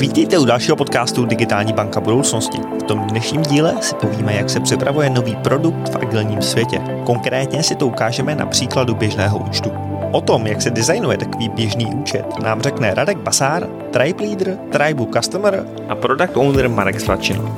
Vítejte u dalšího podcastu Digitální banka budoucnosti. V tom dnešním díle si povíme, jak se připravuje nový produkt v agilním světě. Konkrétně si to ukážeme na příkladu běžného účtu. O tom, jak se designuje takový běžný účet, nám řekne Radek Basár, Tribe Leader, Tribe Customer a Product Owner Marek Slačina.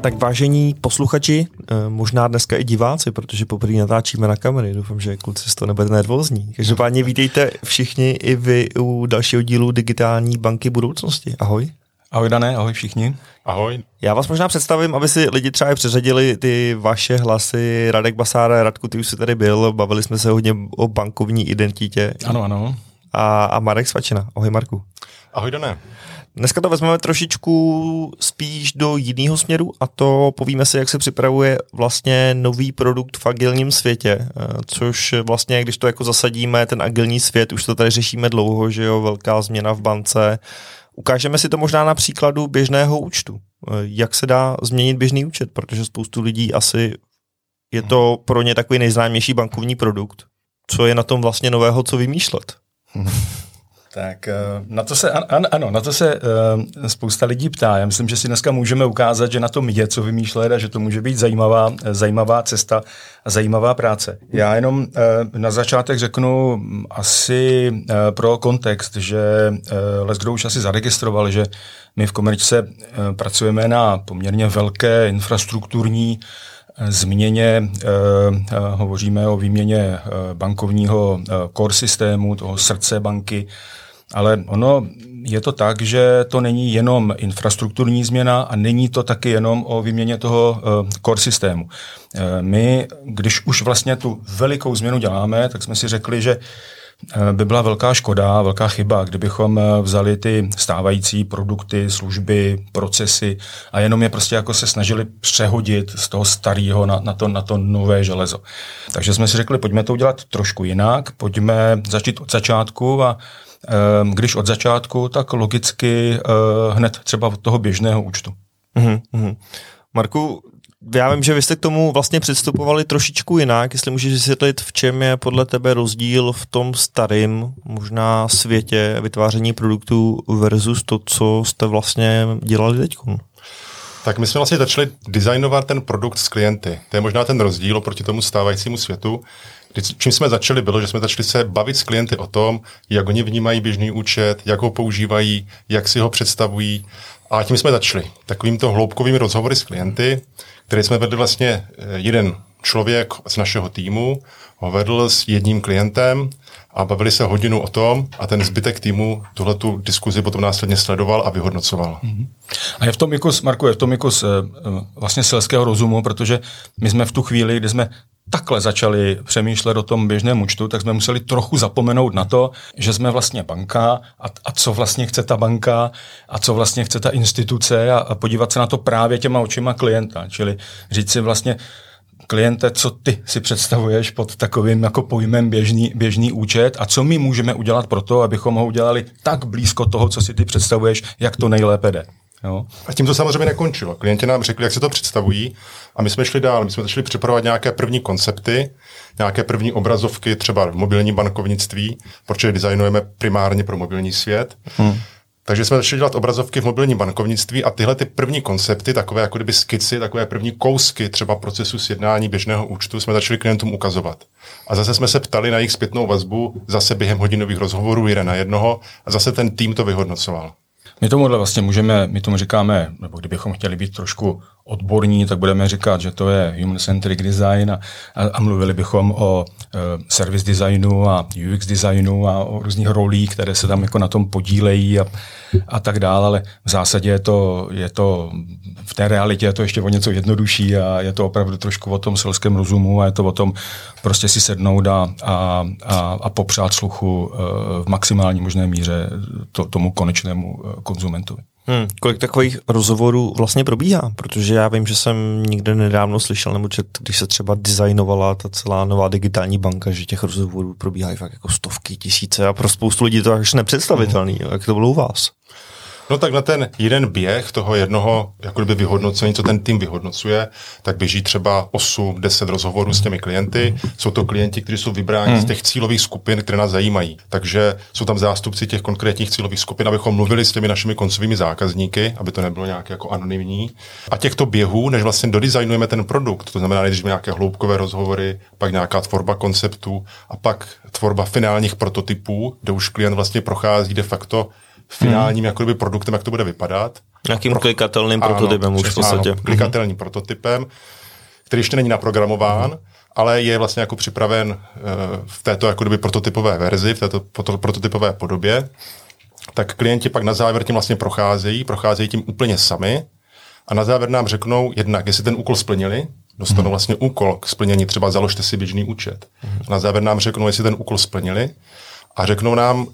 Tak vážení posluchači, možná dneska i diváci, protože poprvé natáčíme na kamery, doufám, že kluci z toho nebudete nervózní. Každopádně vítejte všichni i vy u dalšího dílu Digitální banky budoucnosti. Ahoj. Ahoj Dané, ahoj všichni. Ahoj. Já vás možná představím, aby si lidi třeba i přeřadili ty vaše hlasy. Radek Basára, Radku, ty už jsi tady byl, bavili jsme se hodně o bankovní identitě. Ano, ano. A, a Marek Svačina. Ahoj Marku. Ahoj Dané. Dneska to vezmeme trošičku spíš do jiného směru a to povíme si, jak se připravuje vlastně nový produkt v agilním světě, eh, což vlastně, když to jako zasadíme, ten agilní svět, už to tady řešíme dlouho, že jo, velká změna v bance, Ukážeme si to možná na příkladu běžného účtu. Eh, jak se dá změnit běžný účet, protože spoustu lidí asi je to pro ně takový nejznámější bankovní produkt. Co je na tom vlastně nového, co vymýšlet? Tak eh, na to se, an, ano, na to se uh, spousta lidí ptá. Já myslím, že si dneska můžeme ukázat, že na tom je co vymýšlet a že to může být zajímavá, zajímavá cesta a zajímavá práce. Já jenom uh, na začátek řeknu asi uh, pro kontext, že Lesgrow už asi zaregistroval, že my v Komerčce pracujeme na poměrně velké infrastrukturní změně, eh, eh, hovoříme o výměně eh, bankovního core systému, toho srdce banky, ale ono je to tak, že to není jenom infrastrukturní změna a není to taky jenom o výměně toho core systému. My, když už vlastně tu velikou změnu děláme, tak jsme si řekli, že Eh, by byla velká škoda, velká chyba, kdybychom eh, vzali ty stávající produkty, služby, procesy a jenom je prostě jako se snažili přehodit z toho starého na, na, to, na to nové železo. Takže jsme si řekli, pojďme to udělat trošku jinak, pojďme začít od začátku a eh, když od začátku, tak logicky hned třeba od toho běžného účtu. Mm-hmm. Marku, já vím, že vy jste k tomu vlastně přistupovali trošičku jinak, jestli můžeš vysvětlit, v čem je podle tebe rozdíl v tom starém možná světě vytváření produktů versus to, co jste vlastně dělali teď. Tak my jsme vlastně začali designovat ten produkt s klienty. To je možná ten rozdíl oproti tomu stávajícímu světu. Čím jsme začali, bylo, že jsme začali se bavit s klienty o tom, jak oni vnímají běžný účet, jak ho používají, jak si ho představují. A tím jsme začali takovýmto hloubkovými rozhovory s klienty, který jsme vedli vlastně eh, jeden člověk z našeho týmu, ho vedl s jedním klientem a bavili se hodinu o tom a ten zbytek týmu tuhle tu diskuzi potom následně sledoval a vyhodnocoval. Mm-hmm. A je v tom jako, Marku, je v tom jako z, eh, vlastně selského rozumu, protože my jsme v tu chvíli, kdy jsme takhle začali přemýšlet o tom běžném účtu, tak jsme museli trochu zapomenout na to, že jsme vlastně banka a, a co vlastně chce ta banka a co vlastně chce ta instituce a, a podívat se na to právě těma očima klienta. Čili říct si vlastně, kliente, co ty si představuješ pod takovým jako pojmem běžný, běžný účet a co my můžeme udělat pro to, abychom ho udělali tak blízko toho, co si ty představuješ, jak to nejlépe jde. Jo? A tím to samozřejmě nekončilo. Klienti nám řekli, jak se to představují a my jsme šli dál. My jsme začali připravovat nějaké první koncepty, nějaké první obrazovky, třeba v mobilní bankovnictví, protože designujeme primárně pro mobilní svět. Hmm. Takže jsme začali dělat obrazovky v mobilním bankovnictví a tyhle ty první koncepty, takové jako kdyby skici, takové první kousky třeba procesu sjednání běžného účtu, jsme začali klientům ukazovat. A zase jsme se ptali na jejich zpětnou vazbu, zase během hodinových rozhovorů jeden na jednoho a zase ten tým to vyhodnocoval. My tomuhle vlastně můžeme, my tomu říkáme, nebo kdybychom chtěli být trošku odborní, tak budeme říkat, že to je human-centric design a, a, mluvili bychom o e, service designu a UX designu a o různých rolích, které se tam jako na tom podílejí a, a tak dále, ale v zásadě je to, je to, v té realitě je to ještě o něco jednodušší a je to opravdu trošku o tom selském rozumu a je to o tom prostě si sednout a, a, a, a popřát sluchu e, v maximální možné míře to, tomu konečnému e, konzumentovi. Hmm, kolik takových rozhovorů vlastně probíhá? Protože já vím, že jsem nikde nedávno slyšel, nebo čet, když se třeba designovala ta celá nová digitální banka, že těch rozhovorů probíhají fakt jako stovky, tisíce a pro spoustu lidí to je až nepředstavitelný. Hmm. Jak to bylo u vás? No tak na ten jeden běh toho jednoho jakoby vyhodnocení, co ten tým vyhodnocuje, tak běží třeba 8-10 rozhovorů s těmi klienty. Jsou to klienti, kteří jsou vybráni hmm. z těch cílových skupin, které nás zajímají. Takže jsou tam zástupci těch konkrétních cílových skupin, abychom mluvili s těmi našimi koncovými zákazníky, aby to nebylo nějak jako anonymní. A těchto běhů, než vlastně dodizajnujeme ten produkt, to znamená, než nějaké hloubkové rozhovory, pak nějaká tvorba konceptů a pak tvorba finálních prototypů, kde už klient vlastně prochází de facto finálním hmm. jakoby produktem, jak to bude vypadat. Nějakým Pro... klikatelným ano, prototypem už v podstatě. Ano, klikatelným hmm. prototypem, který ještě není naprogramován, hmm. ale je vlastně jako připraven uh, v této jako doby prototypové verzi, v této prototypové podobě. Tak klienti pak na závěr tím vlastně procházejí, procházejí tím úplně sami a na závěr nám řeknou jednak, jestli ten úkol splnili, dostanou hmm. vlastně úkol k splnění, třeba založte si běžný účet. Hmm. Na závěr nám řeknou, jestli ten úkol splnili a řeknou nám,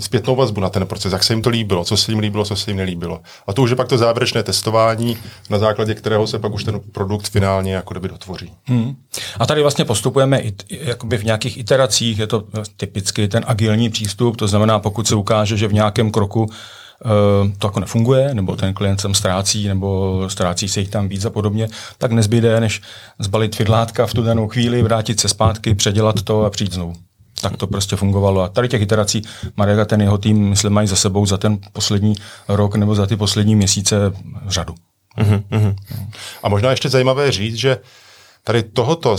zpětnou vazbu na ten proces, jak se jim to líbilo, co se jim líbilo, co se jim nelíbilo. A to už je pak to závěrečné testování, na základě kterého se pak už ten produkt finálně jako kdyby dotvoří. Hmm. A tady vlastně postupujeme i, jakoby v nějakých iteracích, je to typicky ten agilní přístup, to znamená, pokud se ukáže, že v nějakém kroku uh, to jako nefunguje, nebo ten klient sem ztrácí, nebo ztrácí se jich tam víc a podobně, tak nezbyde, než zbalit vidlátka v tu danou chvíli, vrátit se zpátky, předělat to a přijít znovu tak to prostě fungovalo. A tady těch iterací Marek a ten jeho tým, myslím, mají za sebou za ten poslední rok nebo za ty poslední měsíce řadu. Mm-hmm. A možná ještě zajímavé říct, že tady tohoto,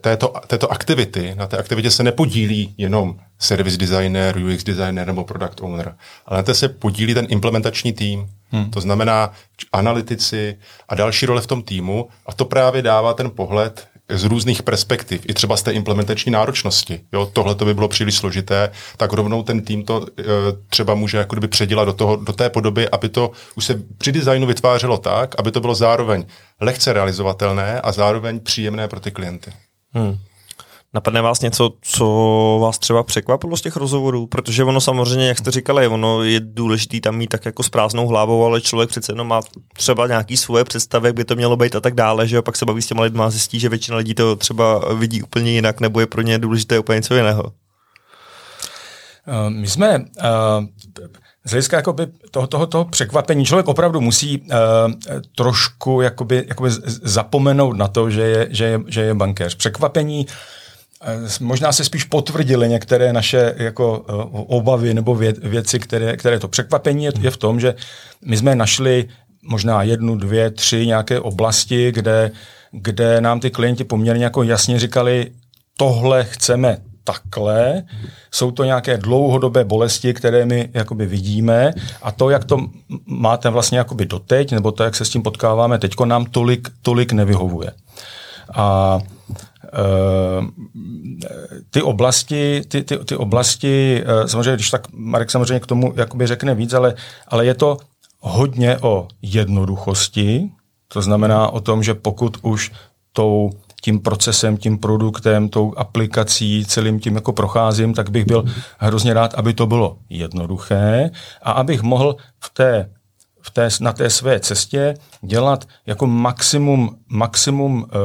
této, této aktivity, na té aktivitě se nepodílí jenom service designer, UX designer nebo product owner, ale na té se podílí ten implementační tým. Hmm. To znamená analytici a další role v tom týmu a to právě dává ten pohled, z různých perspektiv, i třeba z té implementační náročnosti. Jo, tohle to by bylo příliš složité, tak rovnou ten tým to e, třeba může jako kdyby předělat do, toho, do té podoby, aby to už se při designu vytvářelo tak, aby to bylo zároveň lehce realizovatelné a zároveň příjemné pro ty klienty. Hmm. Napadne vás něco, co vás třeba překvapilo z těch rozhovorů? Protože ono samozřejmě, jak jste říkali, ono je důležité tam mít tak jako s prázdnou hlavou, ale člověk přece jenom má třeba nějaký svoje představy, jak by to mělo být a tak dále, že jo? pak se baví s těma lidma a zjistí, že většina lidí to třeba vidí úplně jinak, nebo je pro ně důležité úplně něco jiného. Uh, my jsme uh, z hlediska toho, toho, toho překvapení člověk opravdu musí uh, trošku jakoby, jakoby zapomenout na to, že je, že je, že je bankéř. Překvapení možná se spíš potvrdily některé naše jako eh, obavy nebo věci, které, které to překvapení je, je v tom, že my jsme našli možná jednu, dvě, tři nějaké oblasti, kde, kde nám ty klienti poměrně jako jasně říkali, tohle chceme takhle, jsou to nějaké dlouhodobé bolesti, které my jakoby vidíme a to, jak to máte vlastně jakoby doteď, nebo to, jak se s tím potkáváme teďko, nám tolik, tolik nevyhovuje. A Eh, ty oblasti, ty, ty, ty oblasti, eh, samozřejmě, když tak Marek samozřejmě k tomu jakoby řekne víc, ale, ale je to hodně o jednoduchosti, to znamená o tom, že pokud už tou tím procesem, tím produktem, tou aplikací, celým tím jako procházím, tak bych byl hrozně rád, aby to bylo jednoduché a abych mohl v té v té, na té své cestě dělat jako maximum, maximum e,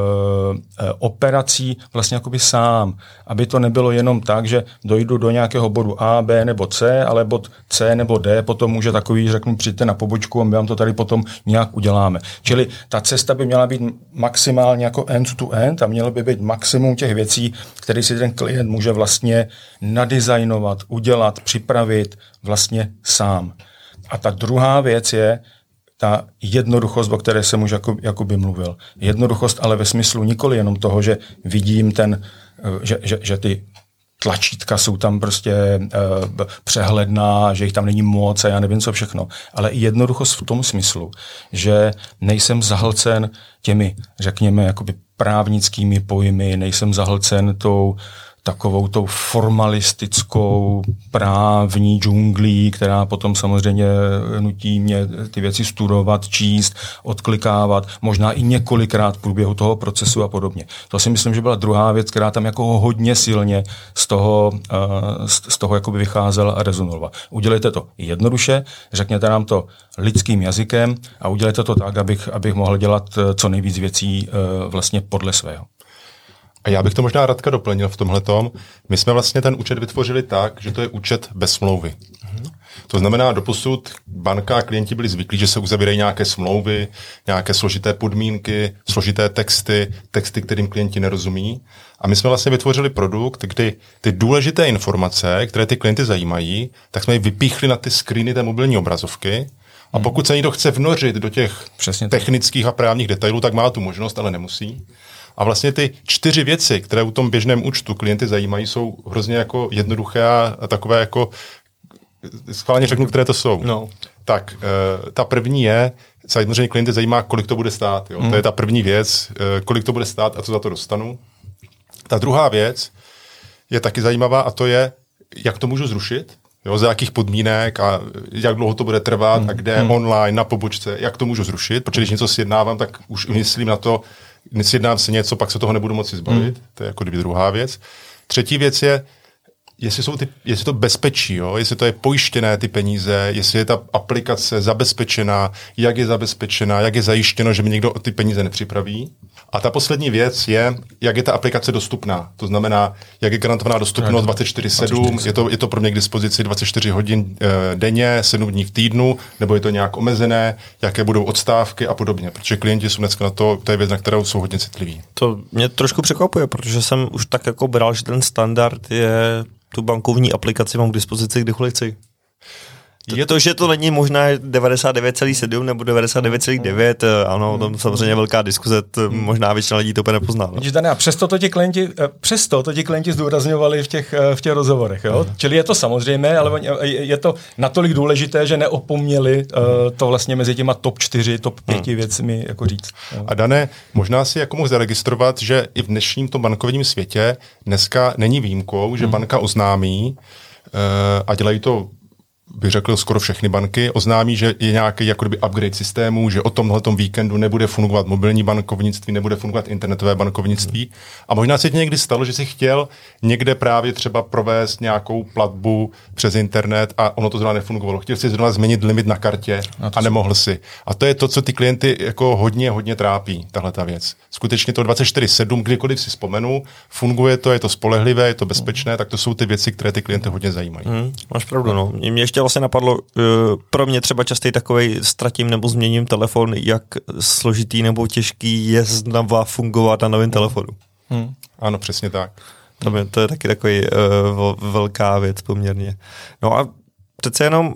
e, operací vlastně jakoby sám, aby to nebylo jenom tak, že dojdu do nějakého bodu A, B nebo C, ale bod C nebo D potom může takový, řeknu, přijďte na pobočku a my vám to tady potom nějak uděláme. Čili ta cesta by měla být maximálně jako end to end a mělo by být maximum těch věcí, které si ten klient může vlastně nadizajnovat, udělat, připravit vlastně sám. A ta druhá věc je ta jednoduchost, o které jsem už jako, jakoby mluvil. Jednoduchost, ale ve smyslu nikoli jenom toho, že vidím ten, eh, že, že, že ty tlačítka jsou tam prostě uh, přehledná, že jich tam není moc a já nevím co všechno. Ale i jednoduchost v tom smyslu, že nejsem zahlcen těmi, řekněme, jakoby právnickými pojmy, nejsem zahlcen tou takovou tou formalistickou právní džunglí, která potom samozřejmě nutí mě ty věci studovat, číst, odklikávat, možná i několikrát v průběhu toho procesu a podobně. To si myslím, že byla druhá věc, která tam jako hodně silně z toho, uh, z toho jakoby vycházela a rezonovala. Udělejte to jednoduše, řekněte nám to lidským jazykem a udělejte to tak, abych, abych mohl dělat eh, co nejvíc věcí uh, vlastně podle svého. A já bych to možná Radka doplnil v tomhle tom. My jsme vlastně ten účet vytvořili tak, že to je účet bez smlouvy. To znamená, doposud banka a klienti byli zvyklí, že se uzavírají nějaké smlouvy, nějaké složité podmínky, složité texty, texty, kterým klienti nerozumí. A my jsme vlastně vytvořili produkt, kdy ty důležité informace, které ty klienty zajímají, tak jsme je vypíchli na ty screeny té mobilní obrazovky. A hmm. pokud se někdo chce vnořit do těch Přesně technických a právních detailů, tak má tu možnost, ale nemusí. A vlastně ty čtyři věci, které u tom běžném účtu klienty zajímají, jsou hrozně jako jednoduché a takové jako schválně řeknu, které to jsou. No. Tak, uh, ta první je, samozřejmě klienty zajímá, kolik to bude stát. Jo? Mm. To je ta první věc, uh, kolik to bude stát a co za to dostanu. Ta druhá věc je taky zajímavá a to je, jak to můžu zrušit, jo, za jakých podmínek a jak dlouho to bude trvat mm. a kde mm. online, na pobočce, jak to můžu zrušit, protože když něco sjednávám, tak už myslím na to, sjednám si něco, pak se toho nebudu moci zbavit. Mm. To je jako kdyby druhá věc. Třetí věc je, jestli, jsou ty, jestli to bezpečí, jo? jestli to je pojištěné ty peníze, jestli je ta aplikace zabezpečená, jak je zabezpečená, jak je zajištěno, že mi někdo ty peníze nepřipraví. A ta poslední věc je, jak je ta aplikace dostupná. To znamená, jak je garantovaná dostupnost 24-7, je to, je to pro mě k dispozici 24 hodin e, denně, 7 dní v týdnu, nebo je to nějak omezené, jaké budou odstávky a podobně. Protože klienti jsou dneska na to, to je věc, na kterou jsou hodně citliví. To mě trošku překvapuje, protože jsem už tak jako bral, že ten standard je tu bankovní aplikaci mám k dispozici kdykoliv chci. Je to, že to není možná 99,7 nebo 99,9, eh, ano, tam samozřejmě velká diskuze, možná většina lidí to úplně nepozná. No. Vidíte, a přesto to ti klienti, eh, přesto to ti klienti zdůrazňovali v těch, eh, v těch rozhovorech, jo? Uh-huh. Čili je to samozřejmé, ale je to natolik důležité, že neopomněli to vlastně mezi těma top 4, top 5 uh-huh. věcmi jako říct. Jo. A Dané, možná si jako mohl zaregistrovat, že i v dnešním tom bankovním světě dneska není výjimkou, že uh-huh. banka oznámí, a dělají to bych řekl, skoro všechny banky oznámí, že je nějaký jako kdyby upgrade systému, že o tomhle víkendu nebude fungovat mobilní bankovnictví, nebude fungovat internetové bankovnictví. A možná se ti někdy stalo, že si chtěl někde právě třeba provést nějakou platbu přes internet a ono to zrovna nefungovalo. Chtěl si zrovna změnit limit na kartě a, a nemohl si. A to je to, co ty klienty jako hodně, hodně trápí, tahle ta věc. Skutečně to 24-7, kdykoliv si vzpomenu, funguje to, je to spolehlivé, je to bezpečné, tak to jsou ty věci, které ty klienty hodně zajímají. Hmm, máš pravdu, no. Mě ještě vlastně napadlo, uh, pro mě třeba častý takový ztratím nebo změním telefon, jak složitý nebo těžký je znova fungovat na novém telefonu. Hmm. Ano, přesně tak. To, je, to je taky takový uh, velká věc poměrně. No a přece jenom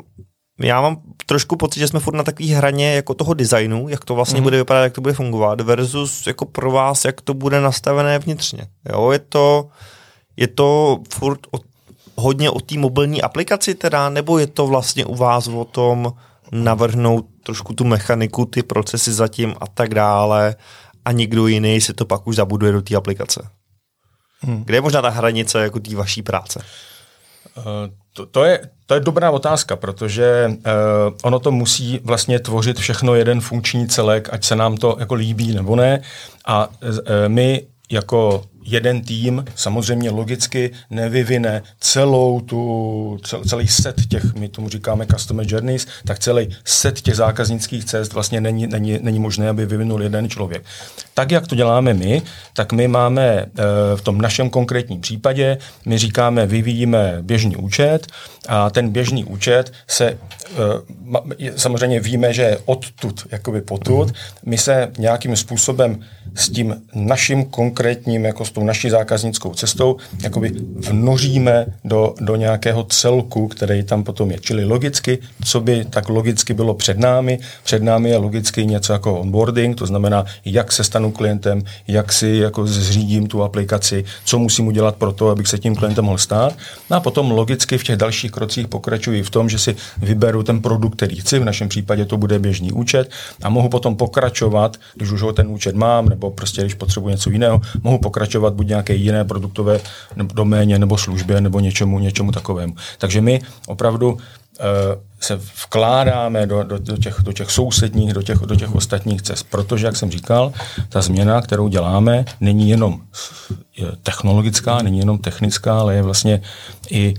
já mám trošku pocit, že jsme furt na takové hraně jako toho designu, jak to vlastně mm. bude vypadat, jak to bude fungovat, versus jako pro vás, jak to bude nastavené vnitřně. Jo, je to, je to furt o hodně o té mobilní aplikaci teda, nebo je to vlastně u vás o tom navrhnout trošku tu mechaniku, ty procesy zatím a tak dále a někdo jiný si to pak už zabuduje do té aplikace? Hmm. Kde je možná ta hranice jako té vaší práce? Uh, to, to, je, to je dobrá otázka, protože uh, ono to musí vlastně tvořit všechno jeden funkční celek, ať se nám to jako líbí nebo ne. A uh, my jako jeden tým samozřejmě logicky nevyvine celou tu, cel, celý set těch, my tomu říkáme customer journeys, tak celý set těch zákaznických cest vlastně není, není, není možné, aby vyvinul jeden člověk. Tak, jak to děláme my, tak my máme eh, v tom našem konkrétním případě, my říkáme, vyvíjíme běžný účet a ten běžný účet se, eh, samozřejmě víme, že je odtud, jakoby potud, my se nějakým způsobem s tím naším konkrétním, jako tou naší zákaznickou cestou, jakoby vnoříme do, do nějakého celku, který tam potom je. Čili logicky, co by tak logicky bylo před námi, před námi je logicky něco jako onboarding, to znamená, jak se stanu klientem, jak si jako zřídím tu aplikaci, co musím udělat pro to, abych se tím klientem mohl stát. No a potom logicky v těch dalších krocích pokračuji v tom, že si vyberu ten produkt, který chci, v našem případě to bude běžný účet a mohu potom pokračovat, když už ho ten účet mám, nebo prostě když potřebuji něco jiného, mohu pokračovat buď nějaké jiné produktové doméně nebo službě nebo něčemu, něčemu takovému. Takže my opravdu uh, se vkládáme do, do, do, těch, do těch sousedních, do těch, do těch ostatních cest. Protože, jak jsem říkal, ta změna, kterou děláme, není jenom technologická, není jenom technická, ale je vlastně i,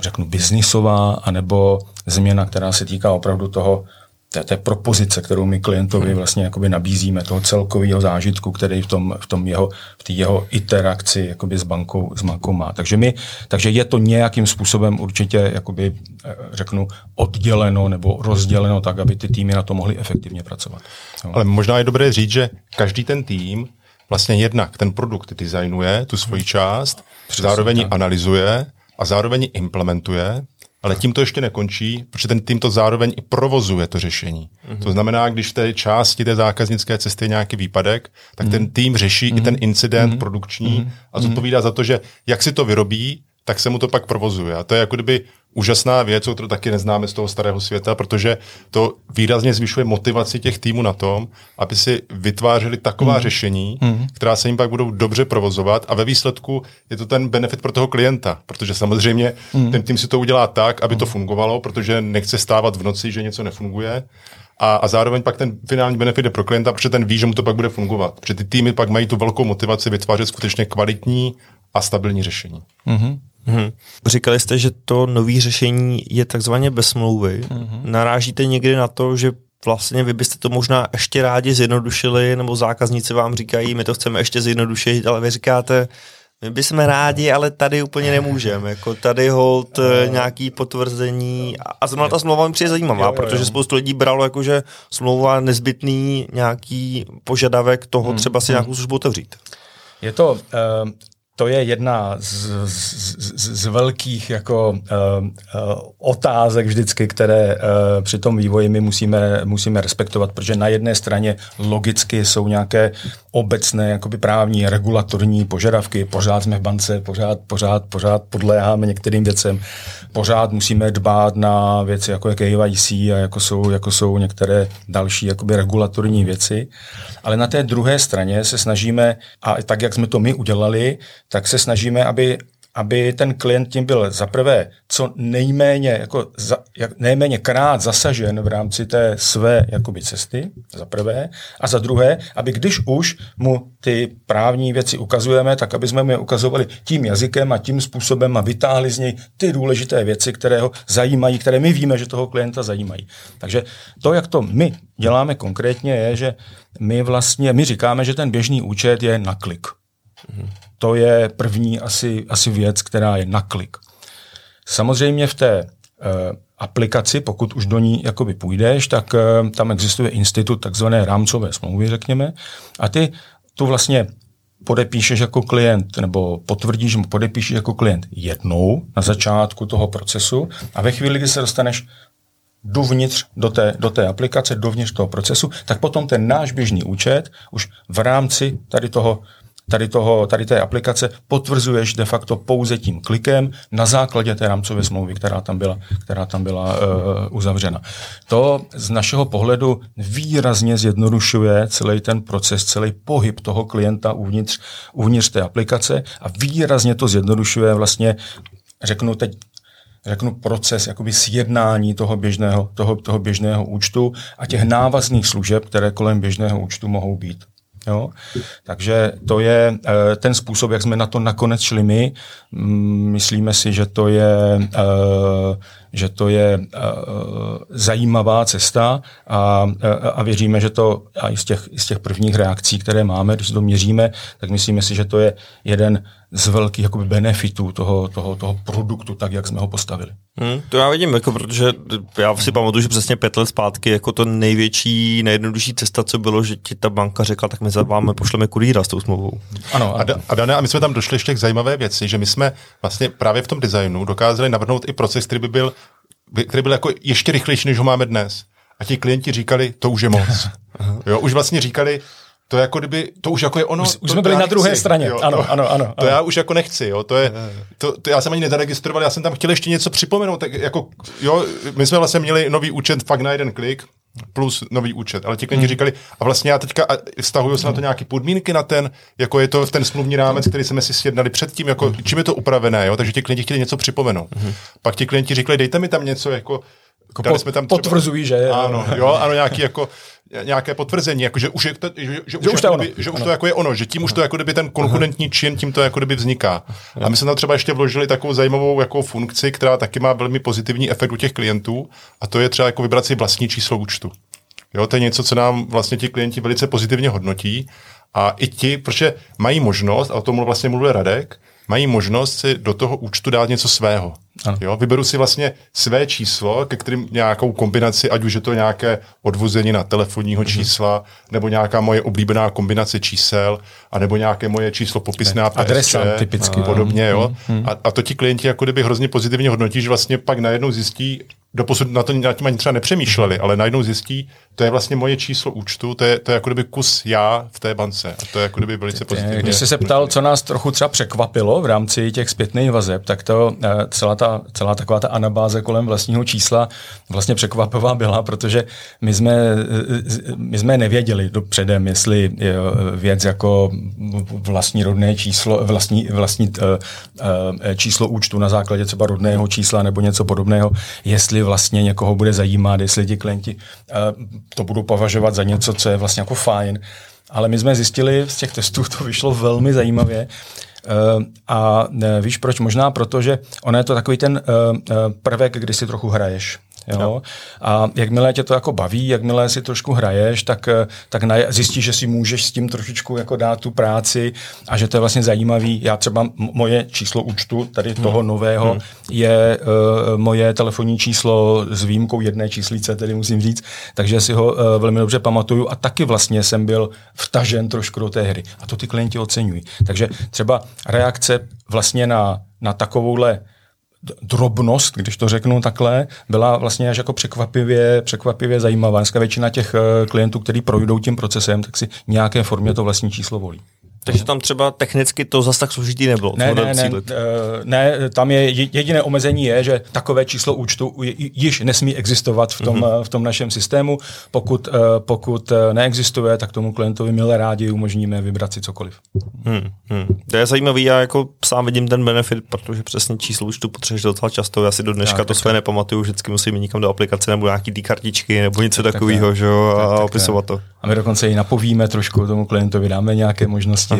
řeknu, biznisová, anebo změna, která se týká opravdu toho, té, té propozice, kterou my klientovi vlastně jakoby nabízíme, toho celkového zážitku, který v tom, v tom jeho, v té jeho interakci jakoby s bankou, s bankou má. Takže, my, takže je to nějakým způsobem určitě jakoby, eh, řeknu, odděleno nebo rozděleno tak, aby ty týmy na to mohly efektivně pracovat. No. Ale možná je dobré říct, že každý ten tým vlastně jednak ten produkt designuje, tu svoji část, Přesně zároveň tak. analyzuje a zároveň implementuje ale tím to ještě nekončí, protože ten tým to zároveň i provozuje to řešení. Mm-hmm. To znamená, když v té části té zákaznické cesty je nějaký výpadek, tak mm-hmm. ten tým řeší mm-hmm. i ten mhm. incident mm-hmm. produkční mm-hmm. a zodpovídá za to, že jak si to vyrobí, tak se mu to pak provozuje. A to je jako kdyby úžasná věc, kterou taky neznáme z toho starého světa, protože to výrazně zvyšuje motivaci těch týmů na tom, aby si vytvářeli taková mm. řešení, mm. která se jim pak budou dobře provozovat a ve výsledku je to ten benefit pro toho klienta, protože samozřejmě mm. ten tým si to udělá tak, aby mm. to fungovalo, protože nechce stávat v noci, že něco nefunguje. A, a zároveň pak ten finální benefit je pro klienta, protože ten ví, že mu to pak bude fungovat. Protože ty týmy pak mají tu velkou motivaci vytvářet skutečně kvalitní a stabilní řešení. Mm-hmm. Hmm. Říkali jste, že to nové řešení je takzvaně bez smlouvy. Hmm. Narážíte někdy na to, že vlastně vy byste to možná ještě rádi zjednodušili, nebo zákazníci vám říkají, my to chceme ještě zjednodušit, ale vy říkáte, my bychom rádi, ale tady úplně nemůžeme. Jako tady hold uh, nějaký potvrzení. A zrovna ta smlouva mi přijde zajímavá, jo, jo, protože spoustu lidí bralo jako, že smlouva nezbytný nějaký požadavek toho hmm. třeba si nějakou službu otevřít. Je to, uh, to je jedna z, z, z, z velkých jako, uh, uh, otázek vždycky, které uh, při tom vývoji my musíme, musíme respektovat, protože na jedné straně logicky jsou nějaké obecné jakoby právní regulatorní požadavky, pořád jsme v bance, pořád, pořád, pořád podléháme některým věcem, pořád musíme dbát na věci jako je KYC a jako jsou, jako jsou některé další jakoby regulatorní věci, ale na té druhé straně se snažíme, a tak jak jsme to my udělali, tak se snažíme, aby aby ten klient tím byl zaprvé co nejméně, jako za, jak, nejméně krát zasažen v rámci té své jakoby, cesty, za prvé, a za druhé, aby když už mu ty právní věci ukazujeme, tak aby jsme mu je ukazovali tím jazykem a tím způsobem a vytáhli z něj ty důležité věci, které ho zajímají, které my víme, že toho klienta zajímají. Takže to, jak to my děláme konkrétně, je, že my vlastně, my říkáme, že ten běžný účet je na klik. Mm-hmm. To je první asi, asi věc, která je na klik. Samozřejmě v té uh, aplikaci, pokud už do ní jakoby půjdeš, tak uh, tam existuje institut takzvané rámcové smlouvy, řekněme, a ty tu vlastně podepíšeš jako klient, nebo potvrdíš, že podepíšeš jako klient jednou na začátku toho procesu a ve chvíli, kdy se dostaneš dovnitř do té, do té aplikace, dovnitř toho procesu, tak potom ten náš běžný účet už v rámci tady toho tady, toho, tady té aplikace potvrzuješ de facto pouze tím klikem na základě té rámcové smlouvy, která tam byla, která tam byla uh, uzavřena. To z našeho pohledu výrazně zjednodušuje celý ten proces, celý pohyb toho klienta uvnitř, uvnitř té aplikace a výrazně to zjednodušuje vlastně, řeknu teď řeknu, proces jakoby sjednání toho běžného, toho, toho běžného účtu a těch návazných služeb, které kolem běžného účtu mohou být. Jo? Takže to je eh, ten způsob, jak jsme na to nakonec šli my. Mm, myslíme si, že to je, eh, že to je eh, zajímavá cesta a, a věříme, že to a i z těch, z těch prvních reakcí, které máme, když to měříme, tak myslíme si, že to je jeden z velkých jakoby, benefitů toho, toho, toho produktu, tak jak jsme ho postavili. Hmm, to já vidím, jako, protože já si pamatuju, že přesně pět let zpátky jako to největší, nejjednodušší cesta, co bylo, že ti ta banka řekla, tak my za vámi pošleme kurýra s tou smlouvou. Ano, a, a Dane, a my jsme tam došli ještě k zajímavé věci, že my jsme vlastně právě v tom designu dokázali navrhnout i proces, který by byl, který byl jako ještě rychlejší, než ho máme dnes. A ti klienti říkali, to už je moc. jo, už vlastně říkali, to je jako kdyby, to už jako je ono. Už, už jsme byli na druhé chci, straně, jo, ano, to, ano, ano. To já už jako nechci, jo, to je, to, to já jsem ani nezaregistroval, já jsem tam chtěl ještě něco připomenout, tak jako, jo, my jsme vlastně měli nový účet fakt na jeden klik, plus nový účet. Ale ti klienti hmm. říkali, a vlastně já teďka vztahuju se na to nějaké podmínky na ten, jako je to v ten smluvní rámec, který jsme si sjednali předtím, jako čím je to upravené, jo? takže ti klienti chtěli něco připomenout. Hmm. Pak ti klienti říkali, dejte mi tam něco, jako jako dali jsme tam třeba, potvrzují, že... Ano, jo, ano, nějaký jako nějaké potvrzení, jako že už, je to, že, že, že, už, už, to, kdyby, že už to jako je ono, že tím už to jako kdyby ten konkurentní čin, tím to jako kdyby vzniká. A my jsme tam třeba ještě vložili takovou zajímavou jako funkci, která taky má velmi pozitivní efekt u těch klientů, a to je třeba jako vybrat si vlastní číslo účtu. Jo, to je něco, co nám vlastně ti klienti velice pozitivně hodnotí. A i ti, protože mají možnost, a o tom vlastně mluvil Radek, mají možnost si do toho účtu dát něco svého. Ano. Jo, vyberu si vlastně své číslo, ke kterým nějakou kombinaci, ať už je to nějaké odvození na telefonního mm-hmm. čísla, nebo nějaká moje oblíbená kombinace čísel, a nebo nějaké moje číslo popisné a Adresa typicky. Podobně, jo. Mm-hmm. A, a to ti klienti jako kdyby hrozně pozitivně hodnotí, že vlastně pak najednou zjistí, doposud na to nad tím ani třeba nepřemýšleli, ale najednou zjistí, to je vlastně moje číslo účtu, to je, to je jako kdyby kus já v té bance. A to je jako kdyby velice pozitivní. Když jsi se ptal, co nás trochu třeba překvapilo v rámci těch zpětných vazeb, tak to eh, celá, ta, celá taková ta anabáze kolem vlastního čísla vlastně překvapivá byla, protože my jsme, eh, my jsme nevěděli dopředem, jestli věc jako vlastní rodné číslo, vlastní, vlastní číslo účtu na základě třeba rodného čísla nebo něco podobného, jestli vlastně někoho bude zajímat, jestli ti klienti to budou považovat za něco, co je vlastně jako fajn. Ale my jsme zjistili, z těch testů to vyšlo velmi zajímavě. Uh, a uh, víš proč? Možná proto, že ono je to takový ten uh, prvek, kdy si trochu hraješ. Jo? No. A jakmile tě to jako baví, jakmile si trošku hraješ, tak, eh, tak zjistíš, že si můžeš s tím trošičku jako dát tu práci a že to je vlastně zajímavý. Já třeba moje číslo účtu tady hmm. toho nového hmm. je uh, moje telefonní číslo s výjimkou jedné číslice, tedy musím říct, takže si ho uh, velmi dobře pamatuju a taky vlastně jsem byl vtažen trošku do té hry. A to ty klienti oceňují. Takže třeba reakce vlastně na, na takovouhle drobnost, když to řeknu takhle, byla vlastně až jako překvapivě, překvapivě zajímavá. Dneska většina těch eh, klientů, kteří projdou tím procesem, tak si nějaké formě to vlastní číslo volí. Takže tam třeba technicky to zase tak složitý nebylo. Ne, ne, ne, eh, ne, tam je jediné omezení je, že takové číslo účtu již nesmí existovat v tom, mm-hmm. v tom našem systému. Pokud, pokud neexistuje, tak tomu klientovi milé rádi umožníme vybrat si cokoliv. Hmm, hmm. To je zajímavý, já jako sám vidím ten benefit, protože přesně číslo účtu potřebuješ docela často. Já si do dneška tak, to tak, své tak. nepamatuju, vždycky musím jít někam do aplikace nebo nějaký ty kartičky nebo něco tak, takového, že jo, a tak, opisovat to. A my dokonce i napovíme trošku tomu klientovi, dáme nějaké možnosti,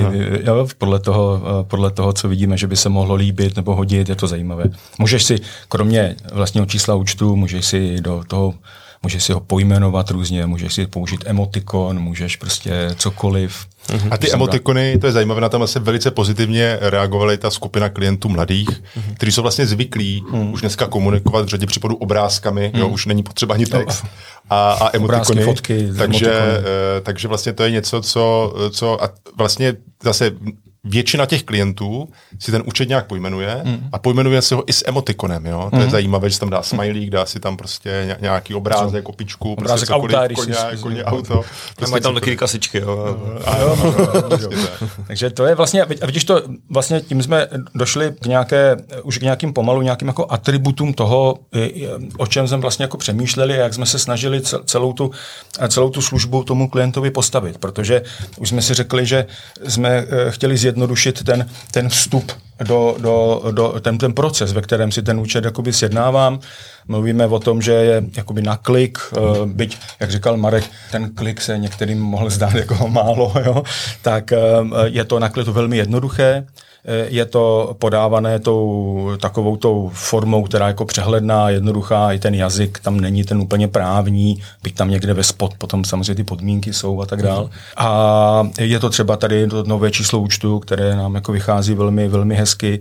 jo, podle, toho, podle toho, co vidíme, že by se mohlo líbit nebo hodit, je to zajímavé. Můžeš si, kromě vlastního čísla účtu, můžeš si do toho můžeš si ho pojmenovat různě, můžeš si použít emotikon, můžeš prostě cokoliv. Uh-huh. A ty emotikony, to je zajímavé, na tom se velice pozitivně reagovaly ta skupina klientů mladých, uh-huh. kteří jsou vlastně zvyklí uh-huh. už dneska komunikovat v řadě případů obrázkami, jo, už není potřeba ani text. A, a emotikony. Obrázky, fotky, takže, emotikony. Uh, takže vlastně to je něco, co, co a vlastně zase většina těch klientů si ten účet nějak pojmenuje mm. a pojmenuje si ho i s emotikonem. Jo? To mm. je zajímavé, že se tam dá smajlík, dá si tam prostě nějaký obrázek, opičku, prostě obrázek prostě auta, koně, koně, koně, auto. Prostě mají tam taky kasičky. Jo. Takže to je vlastně, a vidíš to, vlastně tím jsme došli k nějaké, už k nějakým pomalu, nějakým jako atributům toho, o čem jsme vlastně jako přemýšleli a jak jsme se snažili celou tu, celou tu službu tomu klientovi postavit, protože už jsme si řekli, že jsme eh, chtěli zjednodušit ten, ten vstup do, do, do ten, ten proces, ve kterém si ten účet jakoby sjednávám. Mluvíme o tom, že je jakoby na klik, eh, byť, jak říkal Marek, ten klik se některým mohl zdát jako málo, jo? tak eh, je to na kliku velmi jednoduché. Eh, je to podávané tou takovou tou formou, která je jako přehledná, jednoduchá, i ten jazyk tam není ten úplně právní, byť tam někde ve spod, potom samozřejmě ty podmínky jsou a tak dál. A je to třeba tady to nové číslo účtu, které nám jako vychází velmi, velmi hezky.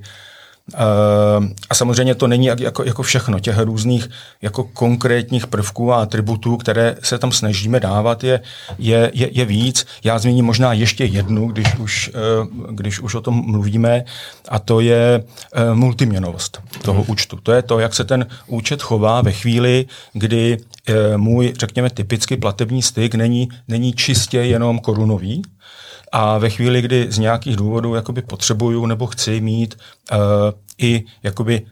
Ehm, a samozřejmě to není jako, jako všechno. Těch různých jako konkrétních prvků a atributů, které se tam snažíme dávat, je, je, je, je víc. Já zmíním možná ještě jednu, když už, eh, když už o tom mluvíme, a to je eh, multiměnovost toho hmm. účtu. To je to, jak se ten účet chová ve chvíli, kdy můj, řekněme, typický platební styk není, není čistě jenom korunový, a ve chvíli, kdy z nějakých důvodů jakoby potřebuju nebo chci mít uh, i jakoby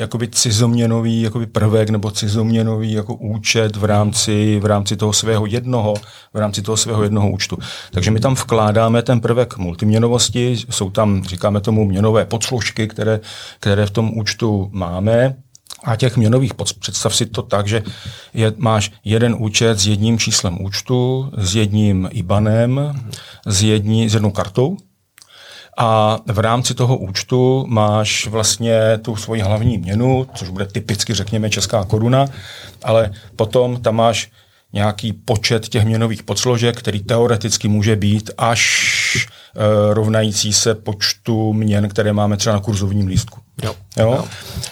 jakoby cizoměnový jakoby prvek nebo cizoměnový jako účet v rámci, v rámci toho svého jednoho, v rámci toho svého jednoho účtu. Takže my tam vkládáme ten prvek multiměnovosti, jsou tam, říkáme tomu, měnové podslužky, které, které v tom účtu máme, A těch měnových, představ si to tak, že je, máš jeden účet s jedním číslem účtu, s jedním IBANem, s, jední, s jednou kartou, a v rámci toho účtu máš vlastně tu svoji hlavní měnu, což bude typicky, řekněme, česká koruna, ale potom tam máš nějaký počet těch měnových podsložek, který teoreticky může být až rovnající se počtu měn, které máme třeba na kurzovním lístku. Jo. Jo? Jo.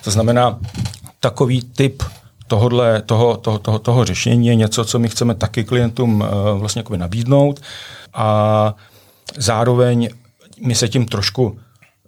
To znamená, takový typ tohodle, toho, toho, toho, toho řešení je něco, co my chceme taky klientům e, vlastně nabídnout a zároveň my se tím trošku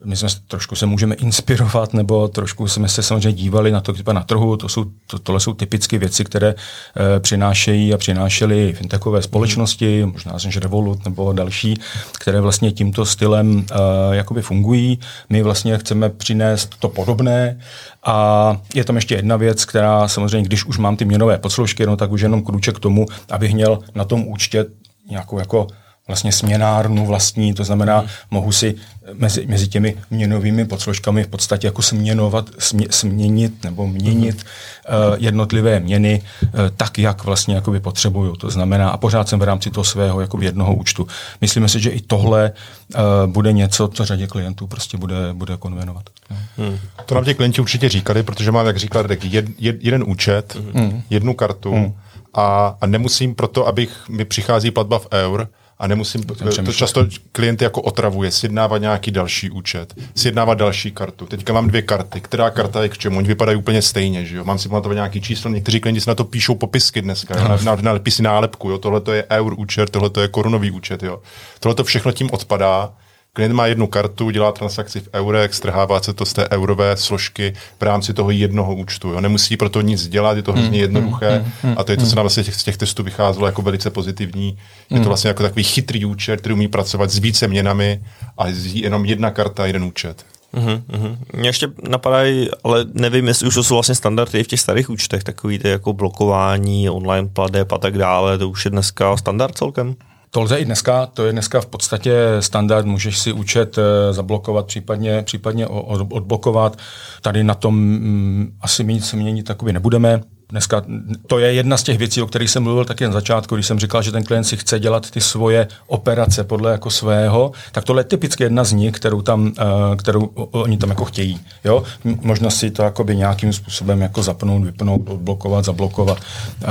my jsme trošku se můžeme inspirovat, nebo trošku jsme se samozřejmě dívali na to typa na trhu. To jsou, to, tohle jsou typické věci, které e, přinášejí a přinášely fintechové společnosti, mm. možná že Revolut nebo další, které vlastně tímto stylem e, jakoby fungují. My vlastně chceme přinést to podobné a je tam ještě jedna věc, která samozřejmě, když už mám ty měnové podsloužky, no, tak už jenom krůček k tomu, abych měl na tom účtě nějakou jako vlastně směnárnu vlastní, to znamená, hmm. mohu si mezi, mezi těmi měnovými podsložkami v podstatě jako směnovat, smě, směnit nebo měnit hmm. uh, jednotlivé měny uh, tak, jak vlastně jakoby potřebuju. To znamená, a pořád jsem v rámci toho svého jakoby jednoho účtu. Myslíme si, že i tohle uh, bude něco, co řadě klientů prostě bude, bude konvenovat. Hmm. To nám ti klienti určitě říkali, protože mám, jak říkal Radek, jed, jed, jeden účet, hmm. jednu kartu hmm. a, a nemusím proto, abych mi přichází platba v eur, a nemusím, to často klienty jako otravuje, sjednávat nějaký další účet, sjednávat další kartu. Teďka mám dvě karty, která karta je k čemu, oni vypadají úplně stejně, že jo? mám si pamatovat nějaký číslo, někteří klienti si na to píšou popisky dneska, jo? Na, na, na, napisy nálepku, jo? tohle to je eur účet, tohle to je korunový účet, jo? tohle to všechno tím odpadá, Klient má jednu kartu, dělá transakci v eurech, strhává se to z té eurové složky v rámci toho jednoho účtu. Jo. Nemusí proto nic dělat, je to hrozně hmm, jednoduché hmm, hmm, a to je to, co nám vlastně těch, z těch testů vycházelo jako velice pozitivní. Je to vlastně jako takový chytrý účet, který umí pracovat s více měnami a jenom jedna karta, jeden účet. Uhum, uhum. Mě ještě napadají, ale nevím, jestli už to jsou vlastně standardy v těch starých účtech, takový ty jako blokování, online pladeb a tak dále, to už je dneska standard celkem? To lze i dneska, to je dneska v podstatě standard, můžeš si účet eh, zablokovat, případně, případně odblokovat. Tady na tom mm, asi my nic měnit takový nebudeme. Dneska to je jedna z těch věcí, o kterých jsem mluvil taky na začátku, když jsem říkal, že ten klient si chce dělat ty svoje operace podle jako svého, tak tohle je typicky jedna z nich, kterou tam, eh, kterou oni tam jako chtějí. Jo? Možná si to jakoby nějakým způsobem jako zapnout, vypnout, odblokovat, zablokovat, eh,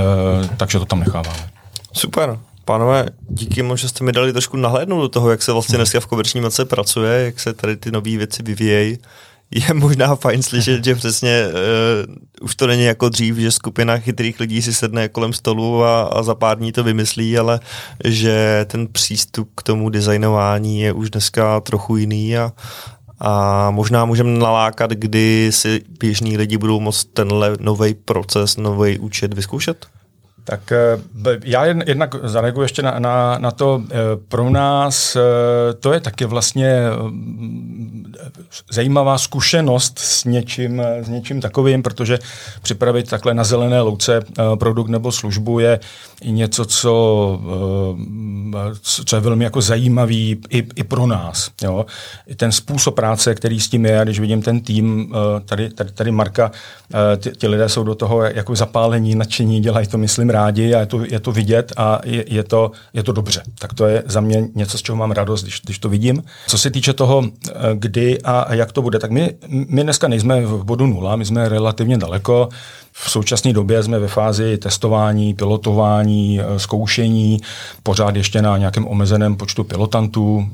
takže to tam necháváme. Super. Pánové, díky moc, že jste mi dali trošku nahlédnout do toho, jak se vlastně dneska v komerční moci pracuje, jak se tady ty nové věci vyvíjejí. Je možná fajn slyšet, že přesně uh, už to není jako dřív, že skupina chytrých lidí si sedne kolem stolu a, a za pár dní to vymyslí, ale že ten přístup k tomu designování je už dneska trochu jiný a, a možná můžeme nalákat, kdy si běžní lidi budou moct tenhle nový proces, nový účet vyzkoušet? Tak eh, já jednak zareaguji ještě na, na, na to. Eh, pro nás eh, to je taky vlastně zajímavá zkušenost s něčím, s něčím takovým, protože připravit takhle na zelené louce produkt nebo službu je něco, co, co je velmi jako zajímavý i, i pro nás. Jo. Ten způsob práce, který s tím je, když vidím ten tým, tady, tady, tady Marka, ti, ti lidé jsou do toho jako zapálení, nadšení, dělají to, myslím, rádi a je to, je to vidět a je, je, to, je to dobře. Tak to je za mě něco, z čeho mám radost, když, když to vidím. Co se týče toho, eh, kdy a jak to bude, tak my, my dneska nejsme v bodu nula, my jsme relativně daleko. V současné době jsme ve fázi testování, pilotování, eh, zkoušení, pořád ještě na nějakém omezeném počtu pilotantů.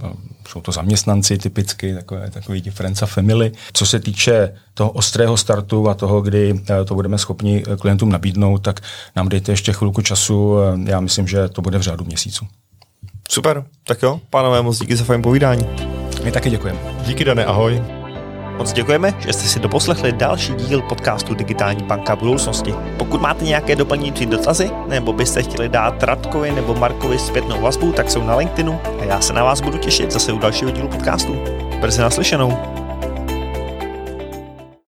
Jsou to zaměstnanci typicky, takové, takový ti friends a family. Co se týče toho ostrého startu a toho, kdy eh, to budeme schopni eh, klientům nabídnout, tak nám dejte ještě chvilku času. Já myslím, že to bude v řádu měsíců. Super, tak jo, pánové, moc díky za fajn povídání. My taky děkujeme. Díky, Dane, ahoj. Moc děkujeme, že jste si doposlechli další díl podcastu Digitální banka budoucnosti. Pokud máte nějaké doplňující dotazy, nebo byste chtěli dát Radkovi nebo Markovi zpětnou vazbu, tak jsou na LinkedInu a já se na vás budu těšit zase u dalšího dílu podcastu. Brzy naslyšenou.